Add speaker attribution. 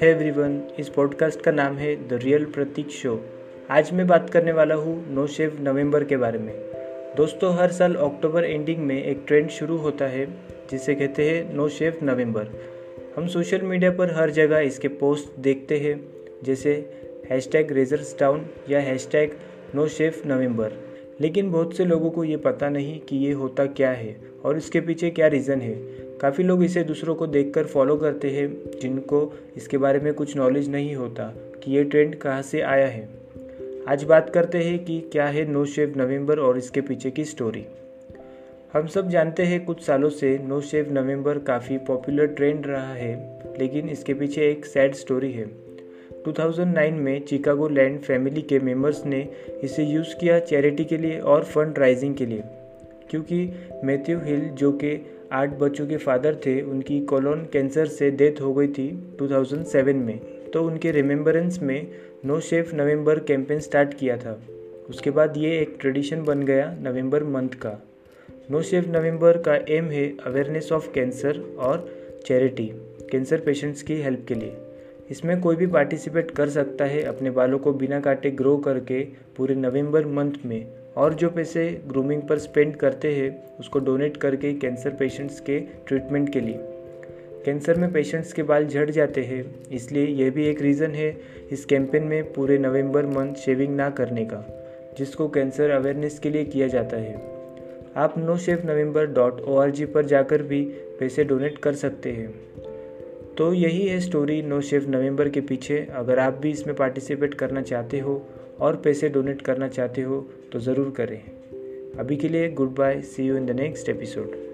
Speaker 1: है एवरीवन इस पॉडकास्ट का नाम है द रियल प्रतीक शो आज मैं बात करने वाला हूँ नो शेव नवंबर के बारे में। दोस्तों, हर साल अक्टूबर एंडिंग में एक ट्रेंड शुरू होता है, जिसे कहते हैं नो शेव नवंबर। हम सोशल मीडिया पर हर जगह इसके पोस्ट देखते हैं, जैसे हैश टैग रेजर्स डाउन या hashtag no shave November. लेकिन बहुत से लोगों को ये पता नहीं कि ये होता क्या है, और इसके पीछे क्या रीज़न है। काफ़ी लोग इसे दूसरों को देखकर फॉलो करते हैं, जिनको इसके बारे में कुछ नॉलेज नहीं होता कि ये ट्रेंड कहाँ से आया है। आज बात करते हैं कि क्या है नो शेव नवंबर और इसके पीछे की स्टोरी हम सब जानते हैं कुछ सालों से नो शेव नवंबर काफ़ी पॉपुलर ट्रेंड रहा है, लेकिन इसके पीछे एक सैड स्टोरी है। 2009 में चिकागो लैंड फैमिली के मेंबर्स ने इसे यूज़ किया चैरिटी के लिए और फंड राइजिंग के लिए। क्योंकि मैथ्यू हिल, जो कि आठ बच्चों के फादर थे, उनकी कोलोन कैंसर से डेथ हो गई थी 2007 में। तो उनके रिमेम्बरेंस में no shave November campaign start किया था। उसके बाद ये एक ट्रेडिशन बन गया नवंबर मंथ का। नो शेफ नवंबर का एम है अवेयरनेस ऑफ़ कैंसर और चैरिटी कैंसर पेशेंट्स की हेल्प के लिए। इसमें कोई भी पार्टिसिपेट कर सकता है अपने बालों को बिना काटे ग्रो करके पूरे नवंबर मंथ में। और जो पैसे ग्रूमिंग पर स्पेंड करते हैं, उसको डोनेट करके कैंसर पेशेंट्स के ट्रीटमेंट के लिए। कैंसर में पेशेंट्स के बाल झड़ जाते हैं, इसलिए यह भी एक रीज़न है इस कैंपेन में पूरे नवंबर मंथ शेविंग ना करने का, जिसको कैंसर अवेयरनेस के लिए किया जाता है। आप no shave November dot O R G पर जाकर भी पैसे डोनेट कर सकते हैं। तो यही है स्टोरी नो शेफ नवंबर के पीछे। अगर आप भी इसमें पार्टिसिपेट करना चाहते हो और पैसे डोनेट करना चाहते हो तो ज़रूर करें। अभी के लिए goodbye see you in the next episode